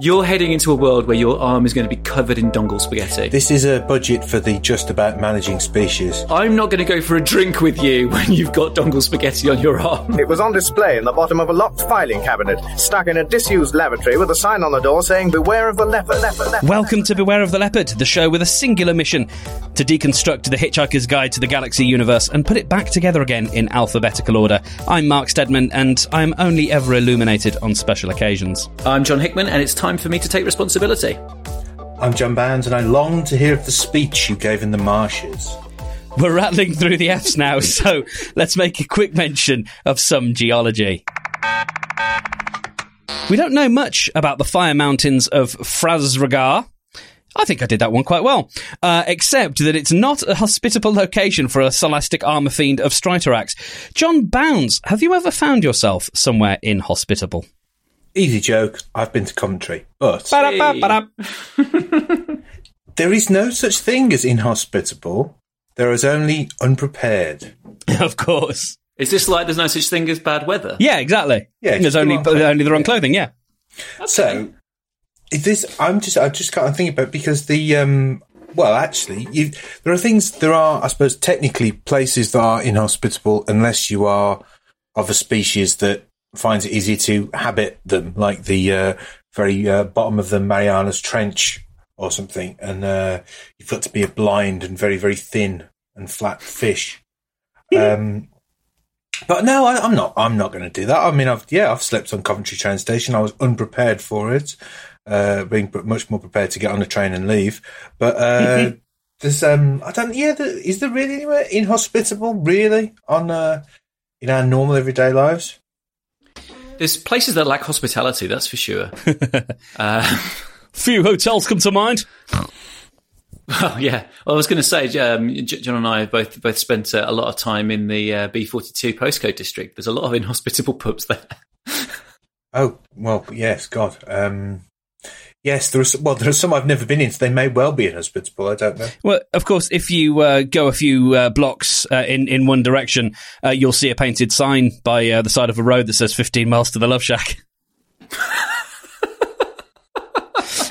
You're heading into a world where your arm is going to be covered in dongle spaghetti. This is a budget for the just about managing species. I'm not going to go for a drink with you when you've got dongle spaghetti on your arm. It was on display in the bottom of a locked filing cabinet, stuck in a disused lavatory with a sign on the door saying, Beware of the leopard, leopard, leopard. Welcome to Beware of the Leopard, the show with a singular mission to deconstruct the Hitchhiker's Guide to the Galaxy universe and put it back together again in alphabetical order. I'm Mark Stedman, and I'm only ever illuminated on special occasions. I'm John Hickman, and it's time for me to take responsibility. I'm John Bounds, and I long to hear of the speech you gave in the marshes. We're rattling through the F's now, so let's make a quick mention of some geology. We don't know much about the fire mountains of Frasragar. I think I did that one quite well. Uh, except that it's not a hospitable location for a Silastic Armorfiend of Striterax. John Bounds, have you ever found yourself somewhere inhospitable? Easy joke. I've been to Coventry, but there is no such thing as inhospitable. There is only unprepared. of course. Is this like there's no such thing as bad weather? Yeah, exactly. Yeah, There's just the only wrong only the wrong clothing. Yeah. So, is this I'm just I just can't think about because the um well actually you there are things there are I suppose technically places that are inhospitable unless you are of a species that finds it easy to habit them like the uh, very uh, bottom of the Marianas Trench or something and uh, you've got to be a blind and very very thin and flat fish. um but no, I, I'm not. I'm not going to do that. I mean, I've yeah, I've slept on Coventry train station. I was unprepared for it, uh, being much more prepared to get on the train and leave. But uh, there's um, I don't. Yeah, there, is there really anywhere inhospitable really on uh, in our normal everyday lives? There's places that lack hospitality, that's for sure. uh, Few hotels come to mind. oh, yeah. Well, I was going to say, um, John and I have both both spent uh, a lot of time in the uh, B42 postcode district. There's a lot of inhospitable pubs there. Oh well, yes, God. Um, yes, there are. Well, there are some I've never been into. They may well be inhospitable. I don't know. Well, of course, if you uh, go a few uh, blocks uh, in in one direction, uh, you'll see a painted sign by uh, the side of a road that says 15 miles to the Love Shack.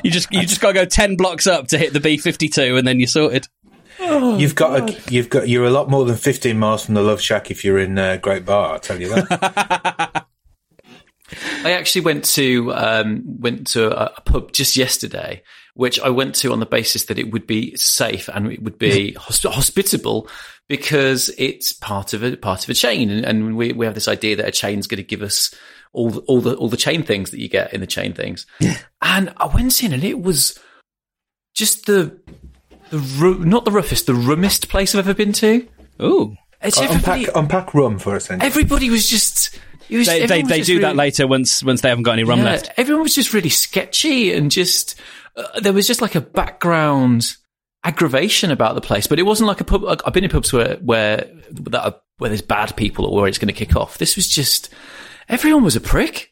you just you just got to go 10 blocks up to hit the B52, and then you're sorted. you've got a, you've got you're a lot more than 15 miles from the Love Shack if you're in uh, Great Barr. I'll tell you that. I actually went to um, went to a, a pub just yesterday, which I went to on the basis that it would be safe and it would be hosp- hospitable because it's part of a part of a chain, and, and we we have this idea that a chain's going to give us all the, all the all the chain things that you get in the chain things. Yeah. And I went in, and it was just the the ru- not the roughest, the rummest place I've ever been to. Ooh. It's unpack unpack rum for a second. everybody was just. Was, They, they, they do that later once once they haven't got any rum yeah, left. Everyone was just really sketchy and just uh, there was just like a background aggravation about the place. But it wasn't like a pub. I've been in pubs where where that are, where there's bad people or where it's going to kick off. This was just everyone was a prick.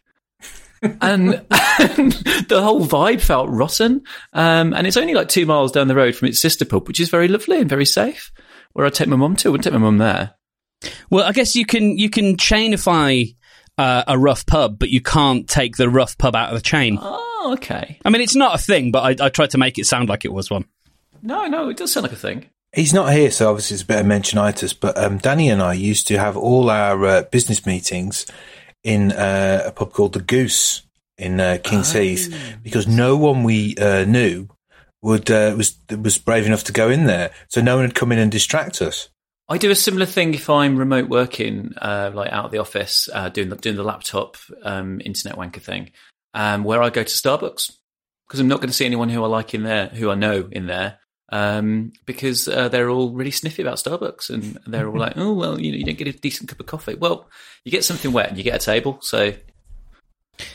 and, and the whole vibe felt rotten. Um, and it's only like two miles down the road from its sister pub, which is very lovely and very safe. Where I take my mum to, I wouldn't take my mum there. Well, I guess you can you can chainify uh, a rough pub, but you can't take the rough pub out of the chain. Oh, okay. I mean, it's not a thing, but I, I tried to make it sound like it was one. No, no, it does sound like a thing. He's not here, so obviously it's a bit of mentionitis. But um, Danny and I used to have all our uh, business meetings in uh, a pub called the Goose in uh, Kings Heath because no one we uh, knew would uh, was was brave enough to go in there, so no one would come in and distract us. I do a similar thing if I'm remote working, uh, like out of the office, uh, doing the doing the laptop um, internet wanker thing, um, where I go to Starbucks because I'm not going to see anyone who I like in there, who I know in there, um, because uh, they're all really sniffy about Starbucks and they're all like, oh well, you know, you don't get a decent cup of coffee. Well, you get something wet and you get a table, so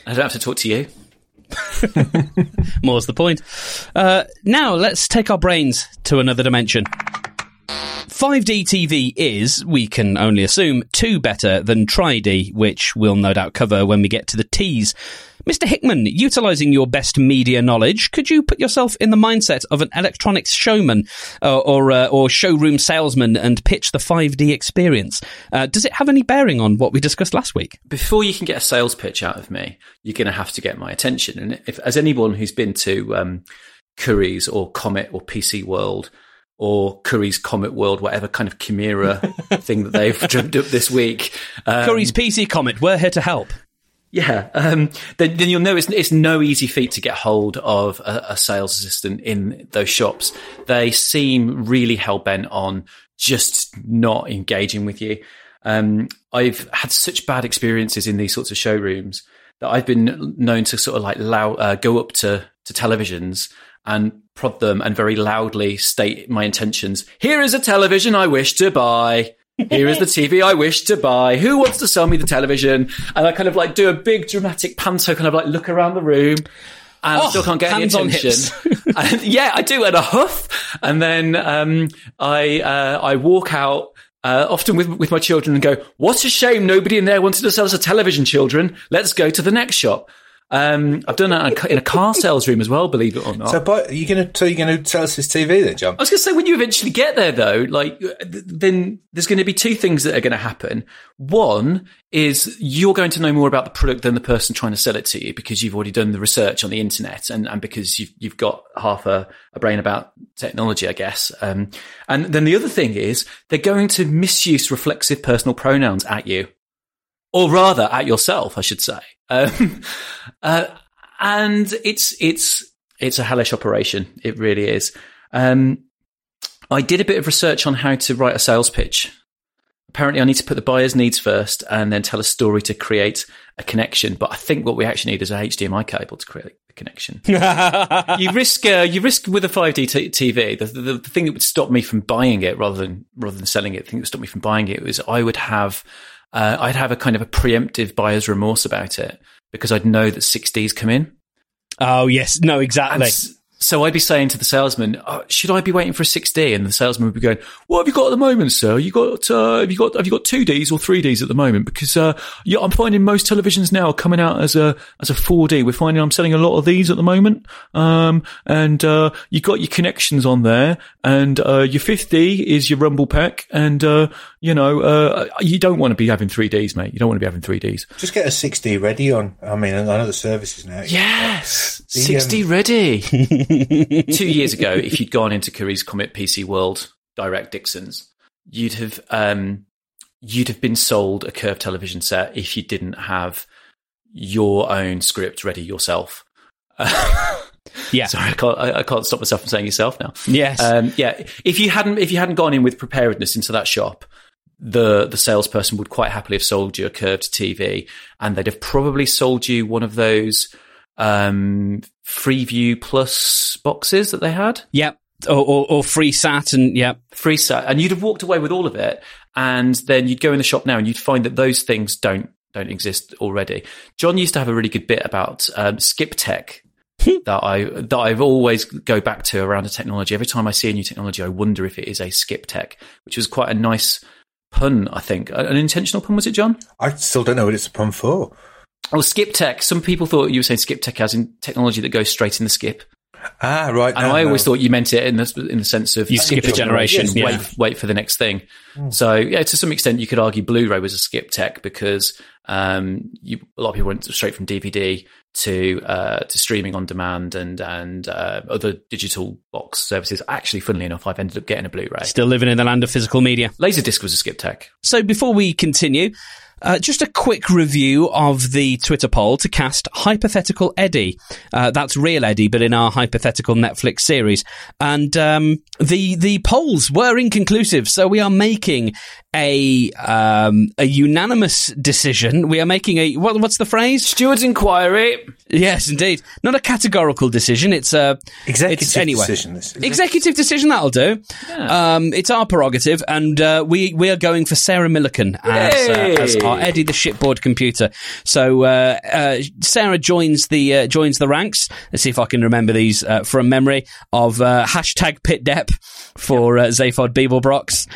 I don't have to talk to you. More's the point. Uh, now let's take our brains to another dimension. 5D TV is, we can only assume, two better than Tri-D, which we'll no doubt cover when we get to the T's. Mr. Hickman, utilizing your best media knowledge, could you put yourself in the mindset of an electronics showman uh, or uh, or showroom salesman and pitch the 5D experience? Uh, does it have any bearing on what we discussed last week? Before you can get a sales pitch out of me, you're going to have to get my attention. And if, as anyone who's been to um, Curry's or Comet or PC World or Curry's Comet World, whatever kind of chimera thing that they've dreamt up this week. Um, Curry's PC Comet, we're here to help. Yeah, um, then, then you'll know it's, it's no easy feat to get hold of a, a sales assistant in those shops. They seem really hell bent on just not engaging with you. Um, I've had such bad experiences in these sorts of showrooms that I've been known to sort of like loud, uh, go up to, to televisions and prod them and very loudly state my intentions. Here is a television I wish to buy. Here is the TV I wish to buy. Who wants to sell me the television? And I kind of like do a big dramatic panto, kind of like look around the room. And Oh, I still can't get any attention. and, yeah, I do at a huff. And then um, I uh, I walk out uh, often with with my children and go, "What a shame! Nobody in there wanted to sell us a television, children. Let's go to the next shop." Um, I've done that in a- in a car sales room as well, believe it or not. So, but are you going to so you're going to sell us this TV then, John? I was going to say, when you eventually get there, though, like, th- then there's going to be two things that are going to happen. One is you're going to know more about the product than the person trying to sell it to you because you've already done the research on the internet and, and because you've, you've got half a, a brain about technology, I guess. Um, and then the other thing is they're going to misuse reflexive personal pronouns at you or rather at yourself, I should say. Um, uh, and it's it's it's a hellish operation. It really is. Um, I did a bit of research on how to write a sales pitch. Apparently, I need to put the buyer's needs first and then tell a story to create a connection. But I think what we actually need is a HDMI cable to create a connection. you risk uh, you risk with a 5D t- TV. The, the, the thing that would stop me from buying it rather than rather than selling it, the thing that would stop me from buying it was I would have uh, I'd have a kind of a preemptive buyer's remorse about it because I'd know that 6Ds come in. Oh yes, no, exactly. s- so I'd be saying to the salesman, oh, "Should I be waiting for a 6D?" And the salesman would be going, "What have you got at the moment, sir? You got uh, have you got have you got two Ds or three Ds at the moment? Because uh, yeah, I'm finding most televisions now are coming out as a as a 4D. We're finding I'm selling a lot of these at the moment. Um, and uh, you got your connections on there, and uh, your fifth D is your Rumble pack, and uh, you know uh, you don't want to be having three Ds, mate. You don't want to be having three Ds. Just get a six D ready on. I mean, I know the services now. Yes, The, 60 ready. Two years ago, if you'd gone into Curry's Comet PC World Direct Dixon's, you'd have um, you'd have been sold a curved television set if you didn't have your own script ready yourself. Yeah. Sorry, I can't, I, I can't stop myself from saying yourself now. Yes. Um, yeah, if you hadn't if you hadn't gone in with preparedness into that shop, the the salesperson would quite happily have sold you a curved TV, and they'd have probably sold you one of those um, Freeview Plus boxes that they had, Yep. Or, or, or Freesat and yep. free set, and you'd have walked away with all of it, and then you'd go in the shop now and you'd find that those things don't don't exist already. John used to have a really good bit about um, Skip Tech. that I that I've always go back to around the technology. Every time I see a new technology, I wonder if it is a skip tech, which was quite a nice pun. I think an intentional pun was it, John? I still don't know what it's a pun for. Oh, skip tech. Some people thought you were saying skip tech as in technology that goes straight in the skip, Ah, right. and no, I no. always thought you meant it in the in the sense of You skip a generation, yeah. Wait, wait for the next thing. So yeah, to some extent, you could argue Blu-ray was a skip tech because um, you, a lot of people went straight from DVD to uh, to streaming on demand and and uh, other digital box services. Actually, funnily enough, I've ended up getting a Blu-ray. Still living in the land of physical media. Laserdisc was a skip tech. So before we continue, uh, just a quick review of the Twitter poll to cast Hypothetical Eddie. Uh, that's real Eddie, but in our hypothetical Netflix series. And um, the the polls were inconclusive, so we are making a um, a unanimous decision. We are making a what, what's the phrase? Steward's inquiry. Yes, indeed, not a categorical decision. It's a Executive it's, anyway. decision. This. Executive decision that'll do. Um, it's our prerogative, and uh, we we are going for Sarah Millican as, uh, as our Eddie the shipboard computer. So uh, uh, Sarah joins the uh, joins the ranks. Let's see if I can remember these uh, from memory of uh, hashtag pitdep for uh, Zaphod Beeblebrox.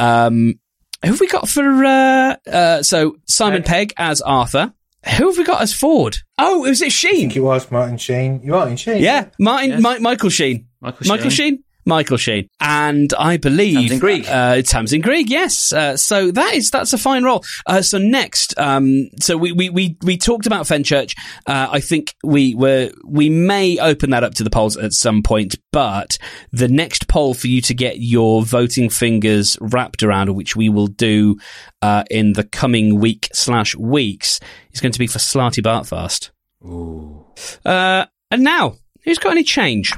Um, who have we got for uh, uh, so Simon Pegg as Arthur? Who have we got as Ford? Oh, was it I Sheen? think it was Martin Sheen. You Martin Sheen? Yeah, Martin, Yes. Mi- Michael Sheen. Michael Sheen. Sheen. Michael Sheen, and I believe Tamsin Greig. Uh, Tamsin Greig, yes. Uh, so that is that's a fine role. Uh, so next, um, so we, we we we talked about Fenchurch. Uh, I think we were we may open that up to the polls at some point, but the next poll for you to get your voting fingers wrapped around, which we will do uh, in the coming week slash weeks, is going to be for Slartibartfast. Uh, and now, who's got any change?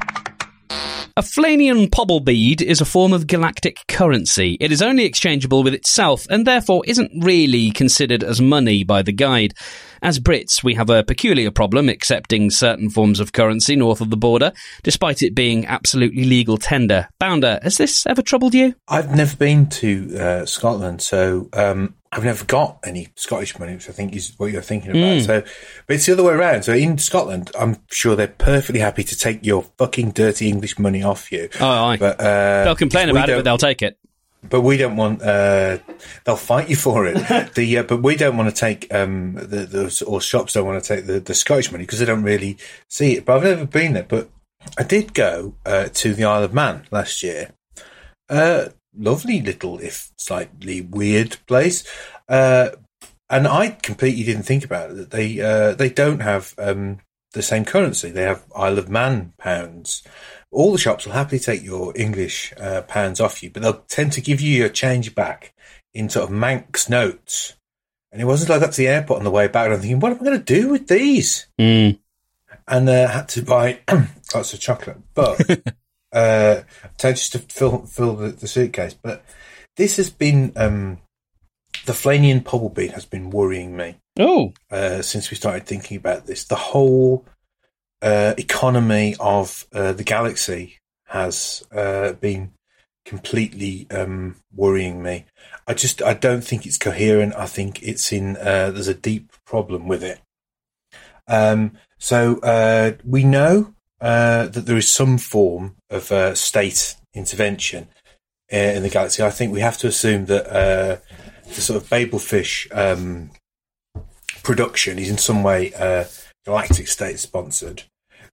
A Flanian pobble bead is a form of galactic currency. It is only exchangeable with itself and therefore isn't really considered as money by the guide. As Brits, we have a peculiar problem accepting certain forms of currency north of the border, despite it being absolutely legal tender. Bounder, has this ever troubled you? I've never been to uh, Scotland, so um, I've never got any Scottish money, which I think is what you're thinking about. So, but it's the other way around. So in Scotland, I'm sure they're perfectly happy to take your fucking dirty English money off you. Oh, aye. But uh, They'll complain about it, but they'll take it. But we don't want. Uh, they'll fight you for it. the uh, but we don't want to take um, the, the or shops don't want to take the, the Scottish money because they don't really see it. But I've never been there. But I did go uh, to the Isle of Man last year. Uh, lovely little, if slightly weird place. Uh, and I completely didn't think about it that they uh, they don't have um, the same currency. They have Isle of Man pounds. All the shops will happily take your English uh, pounds off you, but they'll tend to give you your change back in sort of Manx notes. And it wasn't like I got to the airport on the way back. And I'm thinking, what am I going to do with these? Mm. and uh, had to buy lots of chocolate, but uh, just to fill fill the, the suitcase. But this has been um, the Flanian bead has been worrying me Oh, uh, since we started thinking about this. The whole uh, economy of uh, the galaxy has uh, been completely um, worrying me. I just I don't think it's coherent. I think it's in uh, there's a deep problem with it. Um, so uh, we know uh, that there is some form of uh, state intervention in the galaxy. I think we have to assume that uh, the sort of Babelfish um, production is in some way uh, galactic state sponsored.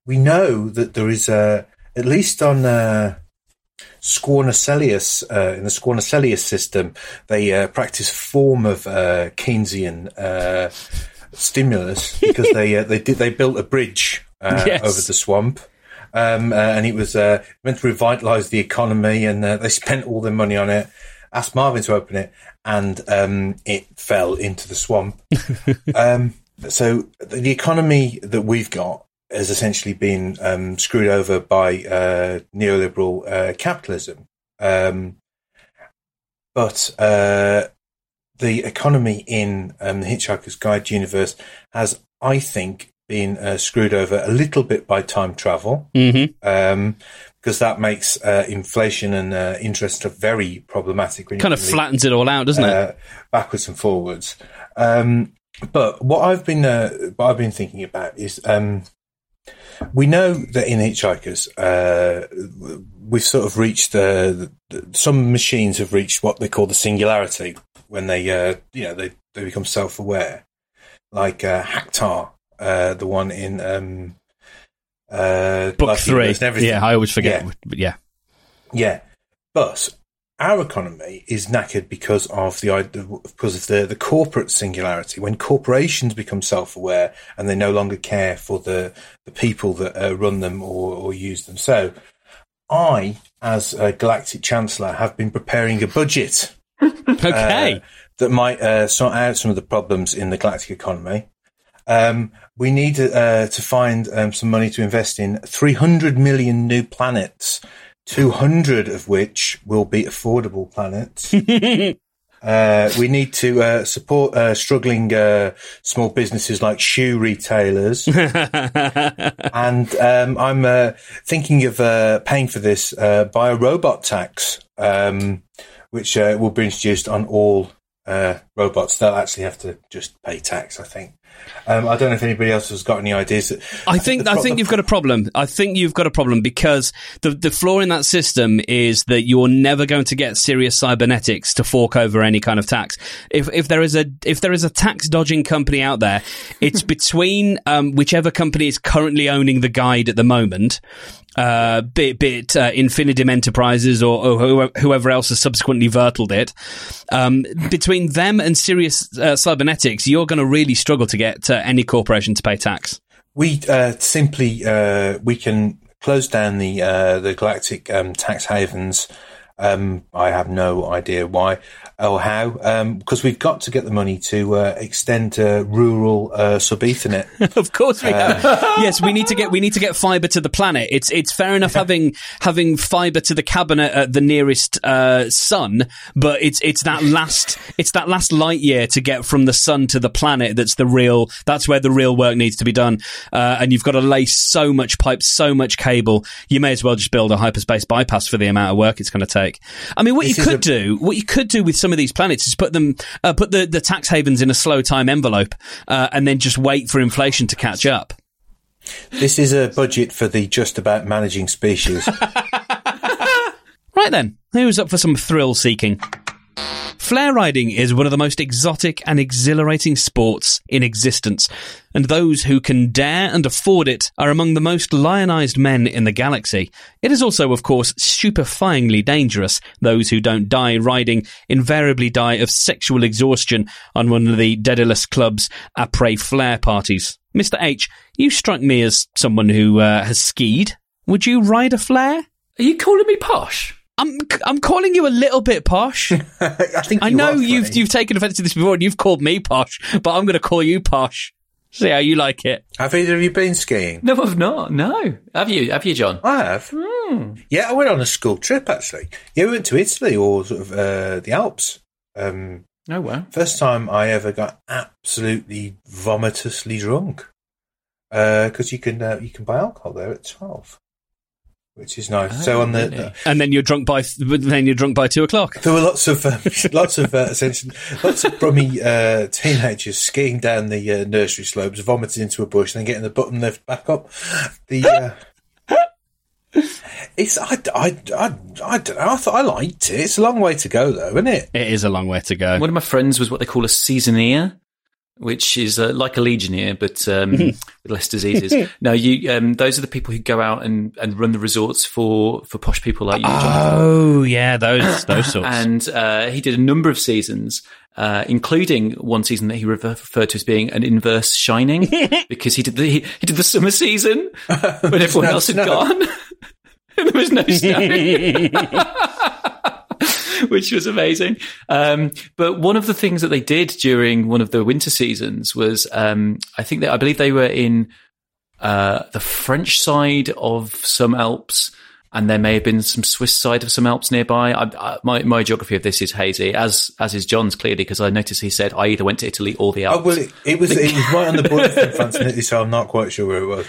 We know that there is a at least on uh, uh, in the Squornshellous system, they uh, practice form of uh, Keynesian uh, stimulus because they uh, they did they built a bridge uh, Yes. over the swamp. Um, uh, and it was uh, meant to revitalise the economy, and uh, they spent all their money on it. Asked Marvin to open it, and um, it fell into the swamp. um, so the economy that we've got has essentially been um, screwed over by uh, neoliberal uh, capitalism. Um, but uh, the economy in um, the Hitchhiker's Guide universe has, I think, been uh, screwed over a little bit by time travel mm-hmm. Because that makes uh, inflation and uh, interest very problematic. when kind of flattens it all out, doesn't it? uh, backwards and forwards. Um, but what I've been uh, what I've been thinking about is um, we know that in Hitchhikers uh, we've sort of reached the, the some machines have reached what they call the singularity when they uh, you know they, they become self aware, like uh, Hactar, uh, the one in um, uh, Book three. And everything. Yeah, I always forget. Yeah. But yeah. Yeah, but our economy is knackered because of the because of the the corporate singularity. When corporations become self aware and they no longer care for the the people that uh, run them or, or use them. So, I, as a galactic chancellor, have been preparing a budget Okay. uh, that might uh, sort out some of the problems in the galactic economy. Um, we need uh, to find um, some money to invest in 300 million new planets, 200 of which will be affordable planets. Uh, we need to uh, support uh, struggling uh, small businesses like shoe retailers. and um, I'm uh, thinking of uh, paying for this uh, by a robot tax, um, which uh, will be introduced on all uh, robots, they'll actually have to just pay tax. I think. Um, I don't know if anybody else has got any ideas. I think the I think you've got a problem. I think you've got a problem because the the flaw in that system is that you're never going to get Sirius Cybernetics to fork over any kind of tax. If if there is a if there is a tax dodging company out there, it's between um, whichever company is currently owning the guide at the moment. Uh, be, it- uh, InfiniDim Enterprises or, or whoever- else has subsequently vertled it, um, between them and Sirius uh, Cybernetics, you're going to really struggle to get uh, any corporation to pay tax. We uh, simply uh, we can close down the the galactic um, tax havens. Um, I have no idea why or how, because we've got to get the money to uh, extend uh, rural uh, sub-Etha net. Of course we have. yes, we need to get we need to get fiber to the planet. It's it's fair enough having having fiber to the cabinet at the nearest uh, sun, but it's it's that last it's that last light year to get from the sun to the planet that's the real that's where the real work needs to be done. Uh, and you've got to lay so much pipe, so much cable. You may as well just build a hyperspace bypass for the amount of work it's going to take. I mean, what This you could a- do, what you could do with some of these planets is put them uh, put the the tax havens in a slow time envelope, uh, and then just wait for inflation to catch up. this is a budget for the just about managing species. Right then, who's up for some thrill seeking? Flare riding is one of the most exotic and exhilarating sports in existence, and those who can dare and afford it are among the most lionized men in the galaxy. It is also, of course, stupefyingly dangerous. Those who don't die riding invariably die of sexual exhaustion on one of the Daedalus Club's après flare parties. Mr. H, you strike me as someone who uh, has skied. Would you ride a flare? Are you calling me posh? I'm I'm calling you a little bit posh. I think I you know are, you've you've taken offence to this before, and you've called me posh, but I'm going to call you posh. See how you like it. Have either of you been skiing? No, I've not. No, have you? Have you, John? I have. Yeah, I went on a school trip actually. Yeah, we went to Italy or sort of uh, the Alps. Um, No, well, First time I ever got absolutely vomitously drunk because you can uh, you can buy alcohol there at twelve, which is nice. Oh, so on the, really? And then you're drunk by then you're drunk by two o'clock. there were lots of um, lots of uh, essentially lots of brummy uh, teenagers skiing down the uh, nursery slopes, vomiting into a bush, and then getting the button lift back up. The uh, it's I, I, I, I don't know. I thought I liked it. It's a long way to go though, isn't it? It is a long way to go. one of my friends was what they call a seasoneer, which is uh, like a legionnaire, but um, with less diseases. no, you. Um, those are the people who go out and, and run the resorts for, for posh people like you, Jonathan. Oh yeah, those those sorts. and uh, he did a number of seasons, uh, including one season that he refer- referred to as being an inverse Shining, because he did the he, he did the summer season when everyone No else had gone, and there was no snow. Which was amazing. Um, but one of the things that they did during one of the winter seasons was, um, I think that I believe they were in uh, the French side of some Alps, and there may have been some Swiss side of some Alps nearby. I, I, my, my geography of this is hazy, as as is John's clearly, because I noticed he said I either went to Italy or the Oh Alps. well, it, it was it was right on the border between France and Italy, so I'm not quite sure where it was.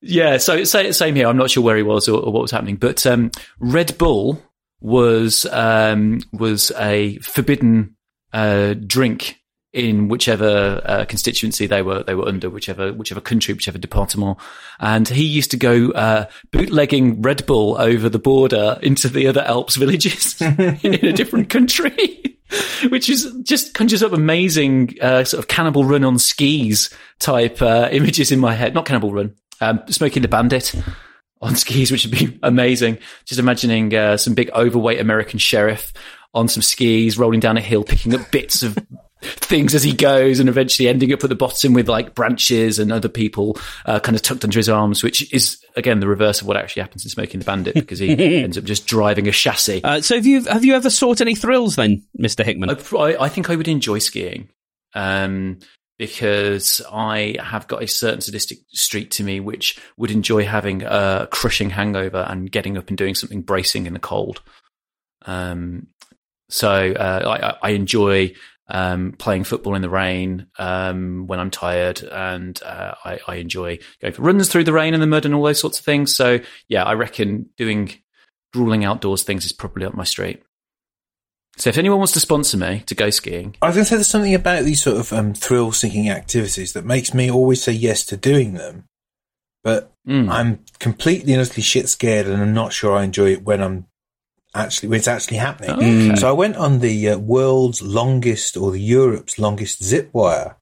Yeah, so sa- same here. I'm not sure where he was or, or what was happening, but um, Red Bull was um, was a forbidden uh, drink in whichever uh, constituency they were they were under, whichever whichever country, whichever department. And he used to go uh, bootlegging Red Bull over the border into the other Alps villages in a different country. Which is just conjures up amazing uh, sort of Cannonball Run on skis type uh, images in my head. Not Cannonball Run, um, Smokey and the Bandit on skis, which would be amazing. Just imagining uh, some big overweight American sheriff on some skis, rolling down a hill, picking up bits of things as he goes, and eventually ending up at the bottom with like branches and other people uh, kind of tucked under his arms, which is again the reverse of what actually happens in Smokey and the Bandit because he ends up just driving a chassis. Uh, so have you have you ever sought any thrills then, Mister Hickman? I, I think I would enjoy skiing. Um, because I have got a certain sadistic streak to me, which would enjoy having a crushing hangover and getting up and doing something bracing in the cold. Um, so uh, I, I enjoy um, playing football in the rain um, when I'm tired, and uh, I, I enjoy going for runs through the rain and the mud and all those sorts of things. So yeah, I reckon doing grueling outdoors things is probably up my street. So if anyone wants to sponsor me to go skiing, I was going to say there's something about these sort of um, thrill-seeking activities that makes me always say yes to doing them, but Mm. I'm completely and utterly shit scared, and I'm not sure I enjoy it when I'm actually when it's actually happening. Oh, okay. So I went on the uh, world's longest or the Europe's longest zip wire.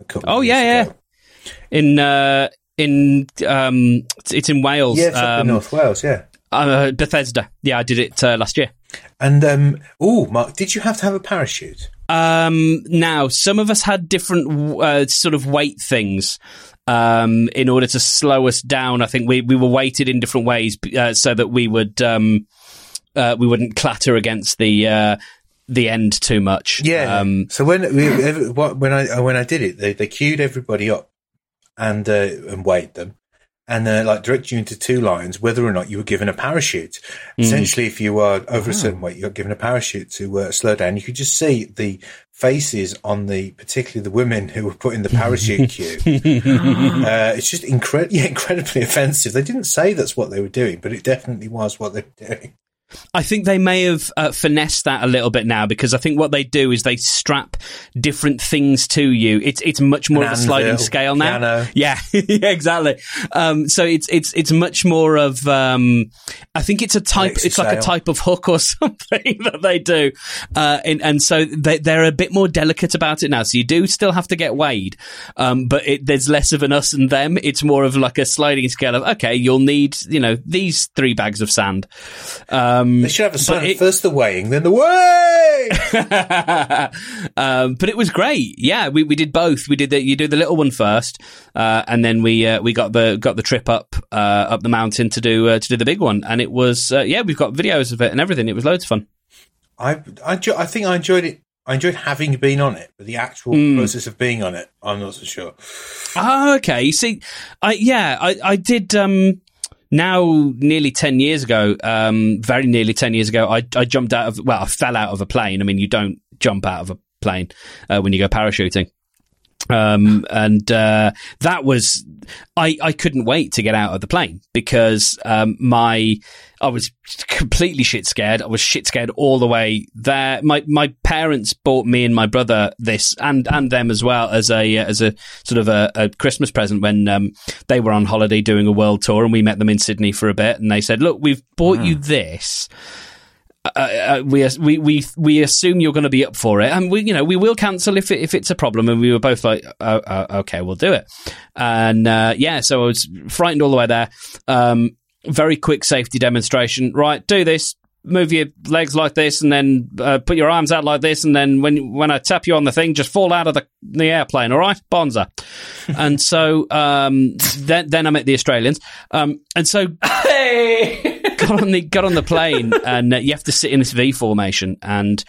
A couple Oh, years yeah, ago. in uh, in um, it's- it's in Wales. yeah, it's up in um, North Wales, yeah. uh, Bethesda. Yeah, I did it uh, last year. And um, oh, Mark, did you have to have a parachute? Um, now, some of us had different uh, sort of weight things um, in order to slow us down. I think we, we were weighted in different ways uh, so that we would um, uh, we wouldn't clatter against the uh, the end too much. Yeah. Um, so when we, when I when I did it, they, they queued everybody up and uh, and weighed them, and uh, like direct you into two lines, whether or not you were given a parachute. Essentially, if you are over a certain weight, you're given a parachute to uh, slow down. You could just see the faces on the, particularly the women who were put in the parachute queue. uh, it's just incre- yeah, incredibly offensive. They didn't say that's what they were doing, but it definitely was what they were doing. I think they may have uh, finessed that a little bit now because I think what they do is they strap different things to you. It's it's much more An of a sliding scale now. piano. Yeah, yeah, exactly. Um, so it's it's it's much more of um, I think it's a type. It's like a type of hook or something that they do, uh, and and so they they're a bit more delicate about it now. So you do still have to get weighed, um, but it, there's less of an us and them. It's more of like a sliding scale of okay, you'll need you know these three bags of sand. Um, They should have a sign it- first the weighing, then the weigh. um, but it was great. Yeah, we, we did both. We did the you do the little one first, uh, and then we uh, we got the got the trip up uh, up the mountain to do uh, to do the big one, and it was uh, yeah we've got videos of it and everything. It was loads of fun. I, I, I think I enjoyed it. I enjoyed having been on it, but the actual Hmm. process of being on it, I'm not so sure. Oh, okay. You see, I yeah, I I did. Um, now nearly 10 years ago um very nearly 10 years ago i i jumped out of well i fell out of a plane. I mean you don't jump out of a plane uh, when you go parachuting um and uh that was i i couldn't wait to get out of the plane because um my i was completely shit scared. I was shit scared all the way there. My my parents bought me and my brother this and and them as well as a as a sort of a, a christmas present when um they were on holiday doing a world tour and we met them in sydney for a bit and they said look we've bought you this uh, uh, we we we we assume you're going to be up for it, and we you know we will cancel if it, if it's a problem. And we were both like, uh, uh, okay, we'll do it. And uh, yeah, so I was frightened all the way there. Um, very quick safety demonstration. Right, do this. Move your legs like this, and then uh, put your arms out like this, and then when when I tap you on the thing, just fall out of the the airplane. All right, Bonza. and so um, then then I met the Australians, um, and so Hey! Got on the got on the plane and uh, you have to sit in this V formation and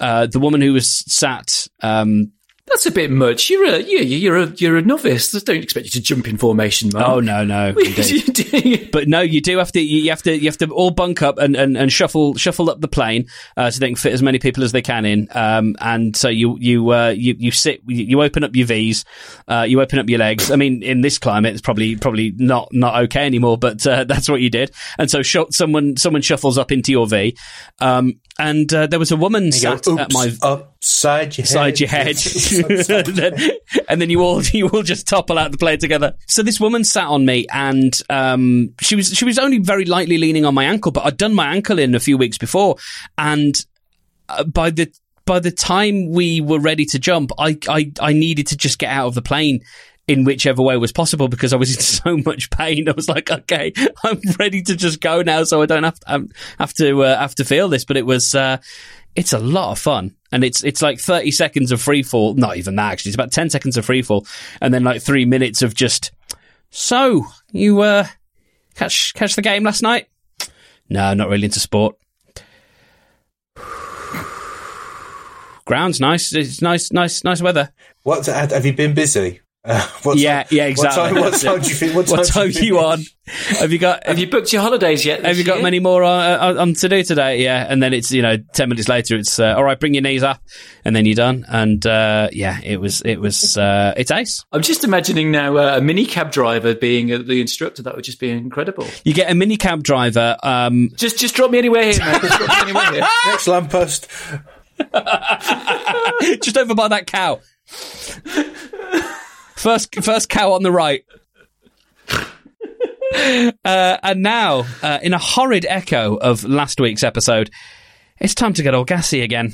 uh, the woman who was sat um, That's a bit much. You're a you you're a you're a novice. Just don't expect you to jump in formation, man. oh no no What are indeed. you doing? but no you do have to you have to you have to all bunk up and, and, and shuffle shuffle up the plane uh, so they can fit as many people as they can in um, and so you you uh, you you sit you you open up your V's uh, you open up your legs I mean in this climate it's probably probably not not okay anymore but uh, that's what you did and so sh- someone someone shuffles up into your V um, and uh, there was a woman You go, sat at oops, my upside your head. side your head, and, then, and then you all you all just topple out the plane together. So this woman sat on me, and um, she was she was only very lightly leaning on my ankle, but I'd done my ankle in a few weeks before, and uh, by the by the time we were ready to jump, I, I I needed to just get out of the plane. In whichever way was possible, because I was in so much pain, I was like, "Okay, I'm ready to just go now, so I don't have to um, have to uh, have to feel this." But it was, uh, it's a lot of fun and it's it's like 30 seconds of free fall not even that actually it's about 10 seconds of free fall and then like 3 minutes of just so you uh catch catch the game last night? No not really into sport. Ground's nice. It's nice nice nice weather. What have you been busy? Uh, what Yeah, time- yeah, exactly. What time, what time do you think? What, what time do are you on have you got Have you booked your holidays yet? have you got year? many more on, on, on to do today? Yeah, and then it's you know ten minutes later, it's uh, all right. Bring your knees up, and then you're done. And uh, yeah, it was it was uh, it's ace. I'm just imagining now uh, a mini cab driver being uh, the instructor. That would just be incredible. You get a mini cab driver. Um, Just just drop me anywhere here, man. Just drop me anywhere here. Next lamppost. Just over by that cow. First, first cow on the right. Uh, and now, uh, in a horrid echo of last week's episode, it's time to get all gassy again.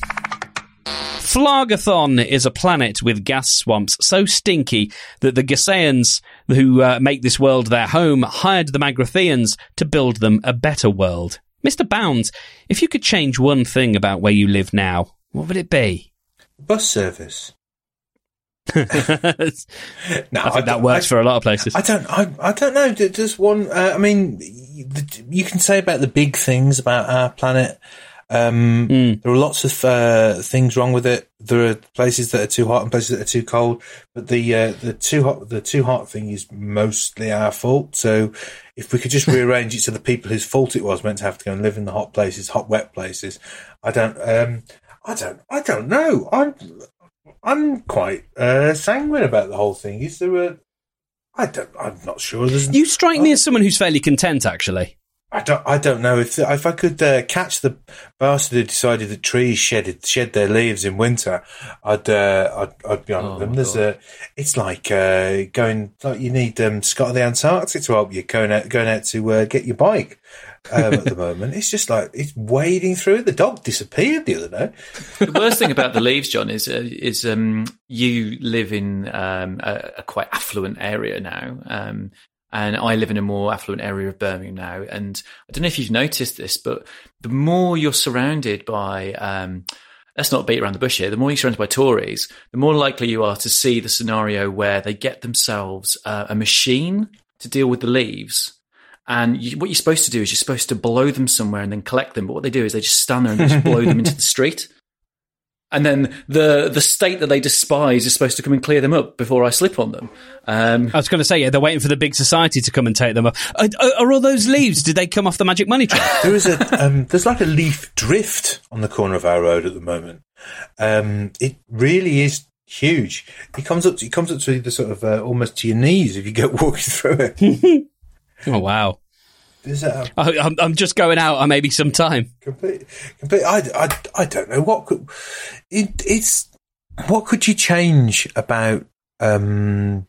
Phlagathon is a planet with gas swamps so stinky that the Gassaians, who uh, make this world their home, hired the Magratheans to build them a better world. Mr. Bounds, if you could change one thing about where you live now, what would it be? Bus service. I No, think that works I- for a lot of places. I don't. I, I don't know. Does one? Uh, I mean, the- you can say about the big things about our planet. Um, There are lots of uh, things wrong with it. There are places that are too hot and places that are too cold. But the uh, the too hot the too hot thing is mostly our fault. So if we could just rearrange it to the people whose fault it was meant to have to go and live in the hot places, hot wet places. I don't. Um, I don't. I don't know. I'm. I'm quite uh, sanguine about the whole thing. Is there a? I don't. I'm not sure. There's. You strike me as someone who's fairly content, actually. I don't. I don't know if if I could uh, catch the bastard who decided that trees shed shed their leaves in winter. I'd uh, I'd, I'd be on Oh, them. my There's a. It's like uh, going. Like you need um, Scott of the Antarctic to help you going out going out to uh, get your bike. Um, at the moment, it's just like it's wading through. The dog disappeared the other day. the worst thing about the leaves, John, is uh, is um, you live in um, a, a quite affluent area now, um, and I live in a more affluent area of Birmingham now. And I don't know if you've noticed this, but the more you're surrounded by, um, let's not beat around the bush here. The more you're surrounded by Tories, the more likely you are to see the scenario where they get themselves uh, a machine to deal with the leaves. And you, what you're supposed to do is you're supposed to blow them somewhere and then collect them. But what they do is they just stand there and just blow them into the street. And then the the state that they despise is supposed to come and clear them up before I slip on them. Um, I was going to say, yeah, they're waiting for the big society to come and take them up. Are, are- are all those leaves? Did they come off the magic money tree? There is a um, there's like a leaf drift on the corner of our road at the moment. Um, it really is huge. It comes up. To, it comes up to the sort of uh, almost to your knees if you go walking through it. Oh wow! There's a I, I'm, I'm just going out. I may be some time. complete, complete. I, I, I don't know what could it, it's. What could you change about? Um,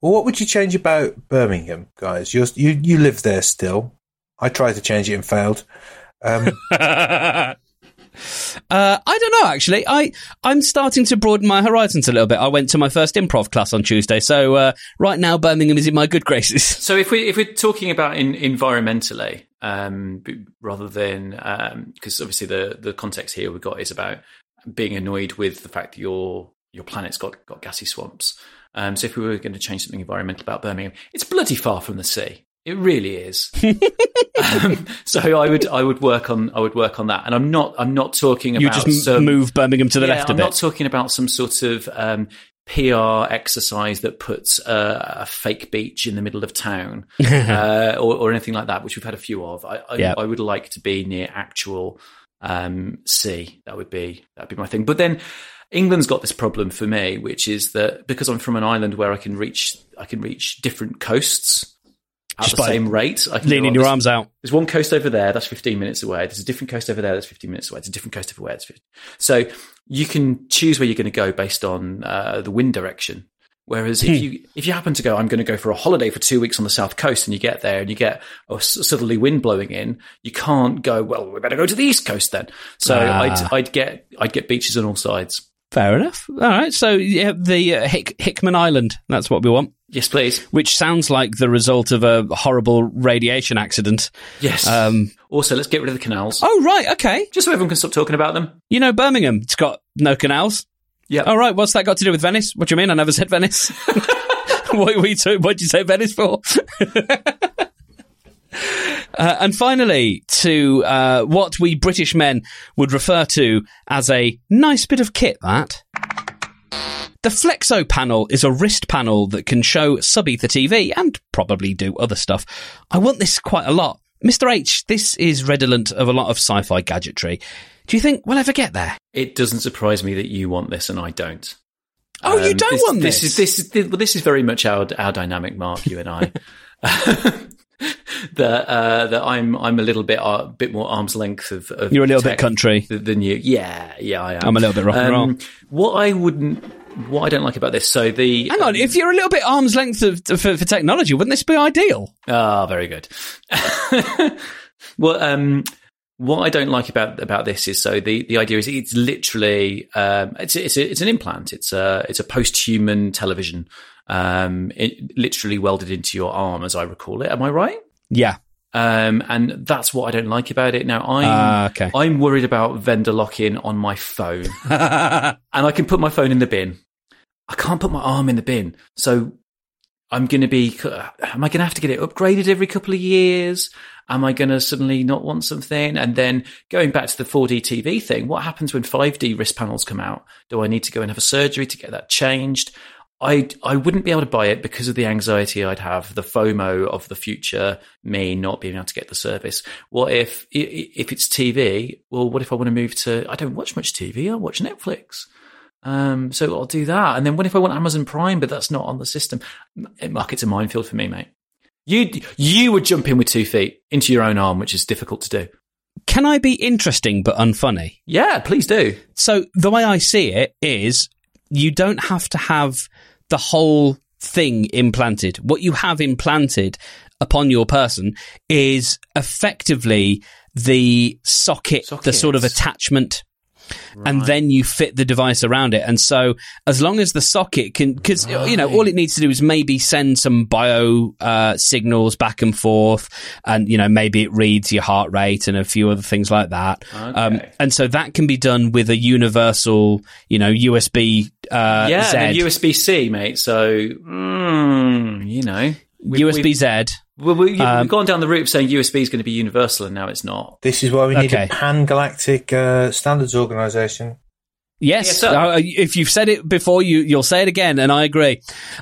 well, what would you change about Birmingham, guys? You're, you you live there still. I tried to change it and failed. Um, Uh, I don't know. Actually, I I'm starting to broaden my horizons a little bit. I went to my first improv class on Tuesday, so uh, right now Birmingham is in my good graces. so if we if we're talking about in, environmentally, um, rather than because obviously the the context here we've got is about being annoyed with the fact that your your planet's got got gassy swamps. Um, so if we were going to change something environmental about Birmingham, it's bloody far from the sea. It really is. um, so I would I would work on I would work on that, and I'm not I'm not talking about You just some, move Birmingham to the yeah, left a I'm bit. not talking about some sort of um, PR exercise that puts uh, a fake beach in the middle of town uh, or, or anything like that, which we've had a few of. I, I. I would like to be near actual um, sea. That would be that would be my thing. But then England's got this problem for me, which is that because I'm from an island where I can reach I can reach different coasts at Just the same rate. I can Leaning your arms out. there's one coast over there that's 15 minutes away. There's a different coast over there that's 15 minutes away. There's a different coast over there that's 15. So you can choose where you're going to go based on uh, the wind direction. Whereas if you if you happen to go, I'm going to go for a holiday for two weeks on the south coast, and you get there and you get a southerly wind blowing in, you can't go. Well, we better go to the east coast then. So Ah. I'd I'd get I'd get beaches on all sides. Fair enough. All right. So yeah, the uh, Hick- Hickman Island. That's what we want. Yes, please. Which sounds like the result of a horrible radiation accident. Yes. Um, also, let's get rid of the canals, oh right. Okay. just so everyone can stop talking about them. You know Birmingham. It's got no canals. Yeah. All right. What's that got to do with Venice? What do you mean? I never said Venice. what were you? What did you say Venice for? Uh, and finally, to uh, what we British men would refer to as a nice bit of kit, that. The Flexo panel is a wrist panel that can show sub-Etha TV and probably do other stuff. I want this quite a lot. Mr. H, this is redolent of a lot of sci-fi gadgetry. Do you think we'll ever get there? It doesn't surprise me that you want this and I don't. Oh, you Um, don't this, want this this? is this is well, this is very much our our dynamic, Mark. You and I. that uh, that I'm I'm a little bit a uh, bit more arm's length of. of You're a little bit country than you. Yeah, yeah, I am. I'm a little bit rock and roll. Um, what I wouldn't what I don't like about this. So the hang on, um, if you're a little bit arm's length of, for, for technology, wouldn't this be ideal? Ah, oh, very good. well, um, what I don't like about about this is so the, the idea is it's literally um, it's it's a, it's an implant. It's a it's a post human television, um, it, literally welded into your arm, as I recall it. Am I right? Yeah. Um, and that's what I don't like about it. Now I'm uh, okay. I'm worried about vendor lock in on my phone, and I can put my phone in the bin. I can't put my arm in the bin, so I'm going to be. Am I going to have to get it upgraded every couple of years? Am I going to suddenly not want something? And then going back to the 4D TV thing, what happens when 5D wrist panels come out? Do I need to go and have a surgery to get that changed? I I wouldn't be able to buy it because of the anxiety I'd have, the FOMO of the future me not being able to get the service. What if if it's TV? Well, what if I want to move to? I don't watch much TV. I watch Netflix. Um, so I'll do that. And then what if I want Amazon Prime, but that's not on the system? Market's a minefield for me, mate. You you would jump in with two feet into your own arm, which is difficult to do. Can I be interesting but unfunny? Yeah, please do. So the way I see it is, you don't have to have the whole thing implanted. What you have implanted upon your person is effectively the socket, Sockets. the sort of attachment Right. and then you fit the device around it. And so, as long as the socket can, because right. you know, all it needs to do is maybe send some bio uh, signals back and forth, and you know, maybe it reads your heart rate and a few other things like that. Um, okay. Um, and so that can be done with a universal, you know, USB. Uh, yeah, USB C, mate. So, mm, you know, USB Z. Well, we, have um, gone down the route of saying USB is going to be universal, and now it's not. This is why we need okay. a pan galactic uh, standards organization. Yes, uh, if you've said it before, you you'll say it again, and I agree.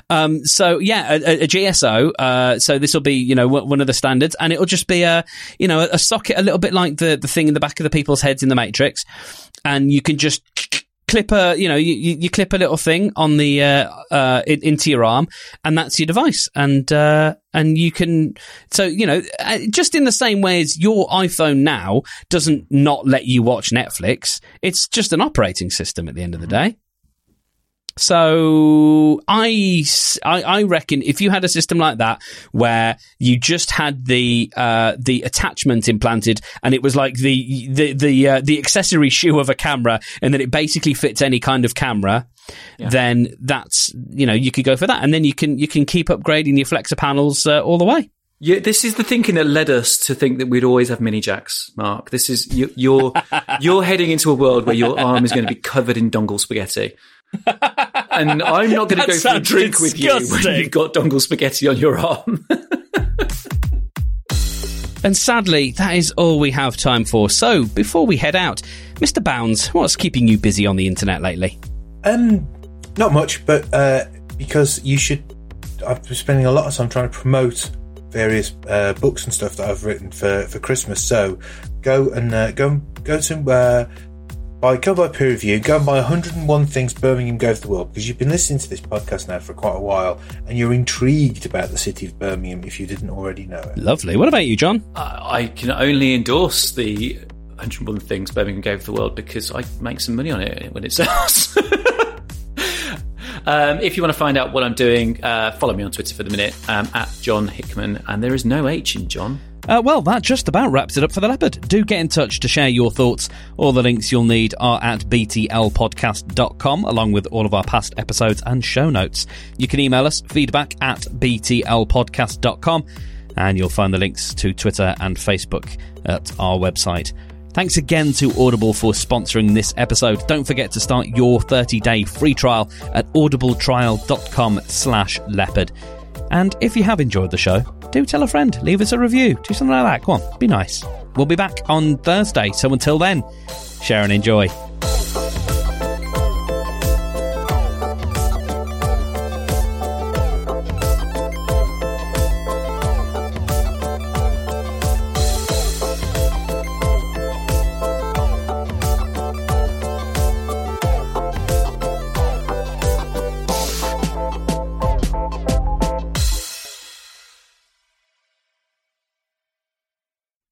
Um, so yeah, a, a GSO. Uh, so this will be you know one of the standards, and it'll just be a you know a socket, a little bit like the the thing in the back of the people's heads in the Matrix, and you can just clip a, you know, you, you clip a little thing on the, uh, uh, into your arm and that's your device. And, uh, and you can, so, you know, uh, just in the same way as your iPhone now doesn't not let you watch Netflix, it's just an operating system at the end of the day. So I, I, I reckon if you had a system like that where you just had the uh, the attachment implanted and it was like the the the uh, the accessory shoe of a camera and that it basically fits any kind of camera, yeah. then that's you know you could go for that and then you can you can keep upgrading your flexor panels uh, all the way. Yeah, this is the thinking that led us to think that we'd always have mini jacks, Mark. This is you, you're you're heading into a world where your arm is going to be covered in dongle spaghetti and I'm not going to go for a drink disgusting. with you when you've got dongle spaghetti on your arm. and sadly, that is all we have time for. So, before we head out, Mr. Bounds, what's keeping you busy on the internet lately? Um, not much, but uh, because you should. I've been spending a lot of time trying to promote various uh, books and stuff that I've written for, for Christmas. So go and uh, go go to uh, by go by peer review, go and buy 101 things Birmingham gave the world because you've been listening to this podcast now for quite a while and you're intrigued about the city of Birmingham if you didn't already know it. Lovely. What about you, John? Uh, I can only endorse the 101 things Birmingham gave the world because I make some money on it when it sells. Um, if you want to find out what I'm doing, uh, follow me on Twitter for the minute um, at Jon Hickman, and there is no H in John. Uh, well, that just about wraps it up for the leopard. Do get in touch to share your thoughts. All the links you'll need are at btlpodcast.com, along with all of our past episodes and show notes. You can email us feedback at btlpodcast.com, and you'll find the links to Twitter and Facebook at our website. Thanks again to Audible for sponsoring this episode. Don't forget to start your 30-day free trial at audibletrial.com slash leopard. And if you have enjoyed the show, do tell a friend, leave us a review, do something like that. Come on, be nice. We'll be back on Thursday, so until then, share and enjoy.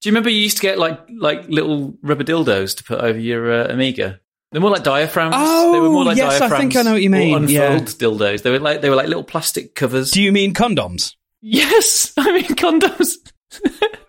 Do you remember you used to get like like little rubber dildos to put over your uh, Amiga? They're more like diaphragms. Oh, they were more like yes, I think I know what you mean, unfurled yeah. dildos. They were like they were like little plastic covers. Do you mean condoms? yes, I mean condoms.